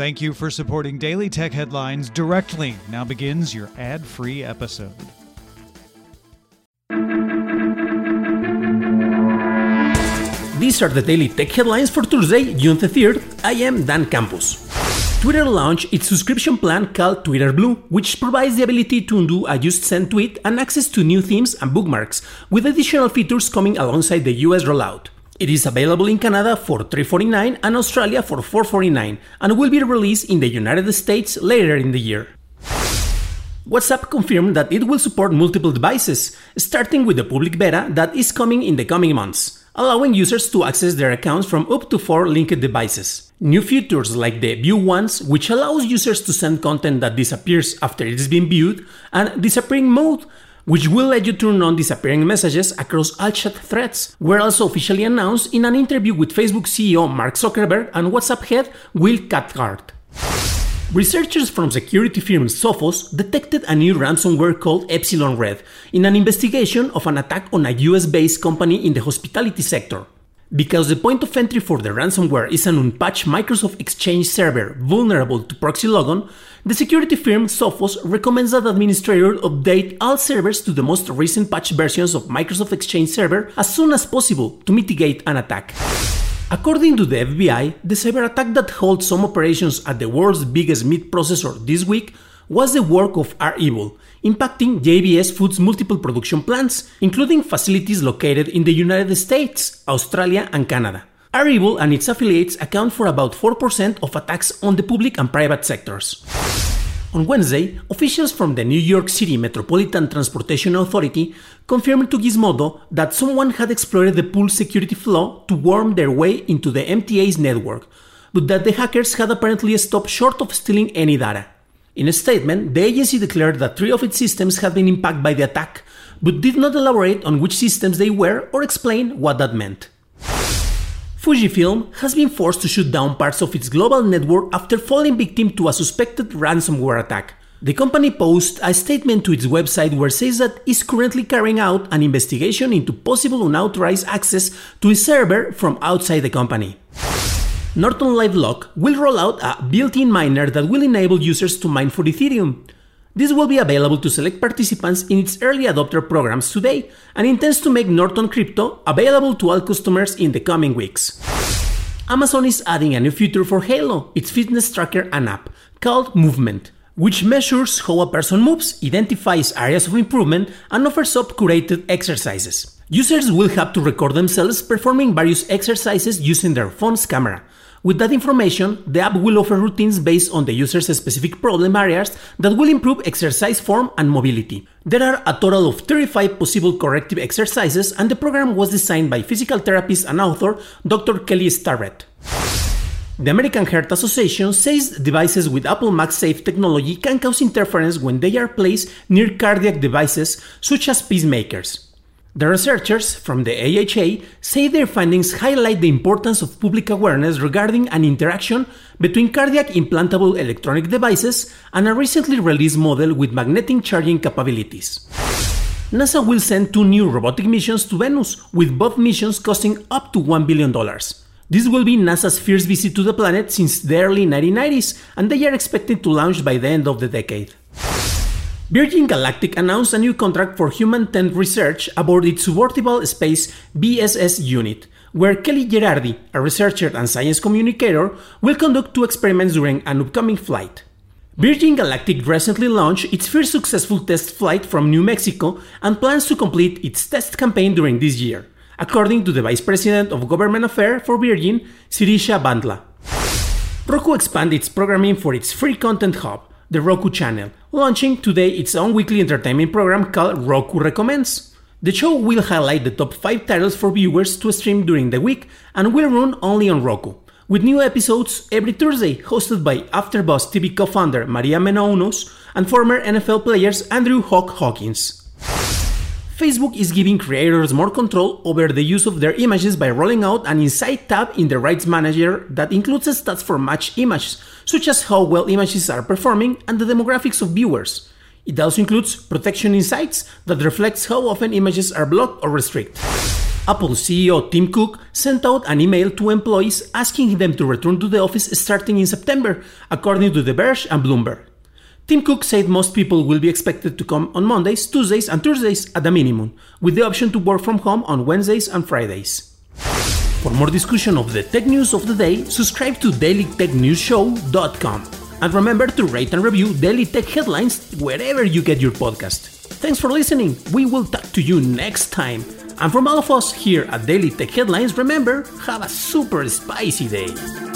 Thank you for supporting Daily Tech Headlines directly. Now begins your ad free episode. These are the Daily Tech Headlines for Thursday, June the 3rd. I am Dan Campos. Twitter launched its subscription plan called Twitter Blue, which provides the ability to undo a just sent tweet and access to new themes and bookmarks, with additional features coming alongside the US rollout. It is available in Canada for 349 and Australia for 449 and will be released in the United States later in the year. WhatsApp confirmed that it will support multiple devices, starting with the public beta that is coming in the coming months, allowing users to access their accounts from up to four linked devices. New features like the View Once, which allows users to send content that disappears after it has been viewed, and Disappearing Mode, which will let you turn on disappearing messages across all chat threads, were also officially announced in an interview with Facebook CEO Mark Zuckerberg and WhatsApp head Will Cathcart. Researchers from security firm Sophos detected a new ransomware called Epsilon Red in an investigation of an attack on a US based company in the hospitality sector. Because the point of entry for the ransomware is an unpatched Microsoft Exchange server vulnerable to proxy logon, the security firm Sophos recommends that administrators update all servers to the most recent patch versions of Microsoft Exchange Server as soon as possible to mitigate an attack. According to the FBI, the cyber attack that holds some operations at the world's biggest meat processor this week was the work of REvil, impacting JBS Foods' multiple production plants, including facilities located in the United States, Australia, and Canada. REvil and its affiliates account for about 4% of attacks on the public and private sectors. On Wednesday, officials from the New York City Metropolitan Transportation Authority confirmed to Gizmodo that someone had exploited the Pulse Secure flaw to worm their way into the MTA's network, but that the hackers had apparently stopped short of stealing any data. In a statement, the agency declared that three of its systems had been impacted by the attack, but did not elaborate on which systems they were or explain what that meant. Fujifilm has been forced to shut down parts of its global network after falling victim to a suspected ransomware attack. The company posted a statement to its website where it says that it's currently carrying out an investigation into possible unauthorized access to a server from outside the company. Norton LifeLock will roll out a built-in miner that will enable users to mine for Ethereum. This will be available to select participants in its early adopter programs today and intends to make Norton Crypto available to all customers in the coming weeks. Amazon is adding a new feature for Halo, its fitness tracker and app, called Movement, which measures how a person moves, identifies areas of improvement, and offers up curated exercises. Users will have to record themselves performing various exercises using their phone's camera, with that information, the app will offer routines based on the user's specific problem areas that will improve exercise form and mobility. There are a total of 35 possible corrective exercises, and the program was designed by physical therapist and author Dr. Kelly Starrett. The American Heart Association says devices with Apple MagSafe technology can cause interference when they are placed near cardiac devices such as pacemakers. The researchers from the AHA say their findings highlight the importance of public awareness regarding an interaction between cardiac implantable electronic devices and a recently released model with magnetic charging capabilities. NASA will send two new robotic missions to Venus, with both missions costing up to $1 billion. This will be NASA's first visit to the planet since the early 1990s, and they are expected to launch by the end of the decade. Virgin Galactic announced a new contract for human-tended research aboard its suborbital space VSS Unity, where Kelly Gerardi, a researcher and science communicator, will conduct two experiments during an upcoming flight. Virgin Galactic recently launched its first successful test flight from New Mexico and plans to complete its test campaign during this year, according to the Vice President of Government Affairs for Virgin, Sirisha Bandla. Roku expanded its programming for its free content hub, the Roku channel, launching today its own weekly entertainment program called Roku Recommends. The show will highlight the top 5 titles for viewers to stream during the week and will run only on Roku, with new episodes every Thursday hosted by AfterBuzz TV co-founder Maria Menounos and former NFL players Andrew Hawk Hawkins. Facebook is giving creators more control over the use of their images by rolling out an Insight tab in the Rights Manager that includes stats for matched images, such as how well images are performing and the demographics of viewers. It also includes protection insights that reflects how often images are blocked or restricted. Apple CEO Tim Cook sent out an email to employees asking them to return to the office starting in September, according to The Verge and Bloomberg. Tim Cook said most people will be expected to come on Mondays, Tuesdays, and Thursdays at the minimum, with the option to work from home on Wednesdays and Fridays. For more discussion of the tech news of the day, subscribe to dailytechnewsshow.com. And remember to rate and review Daily Tech Headlines wherever you get your podcast. Thanks for listening. We will talk to you next time. And from all of us here at Daily Tech Headlines, remember, have a super spicy day.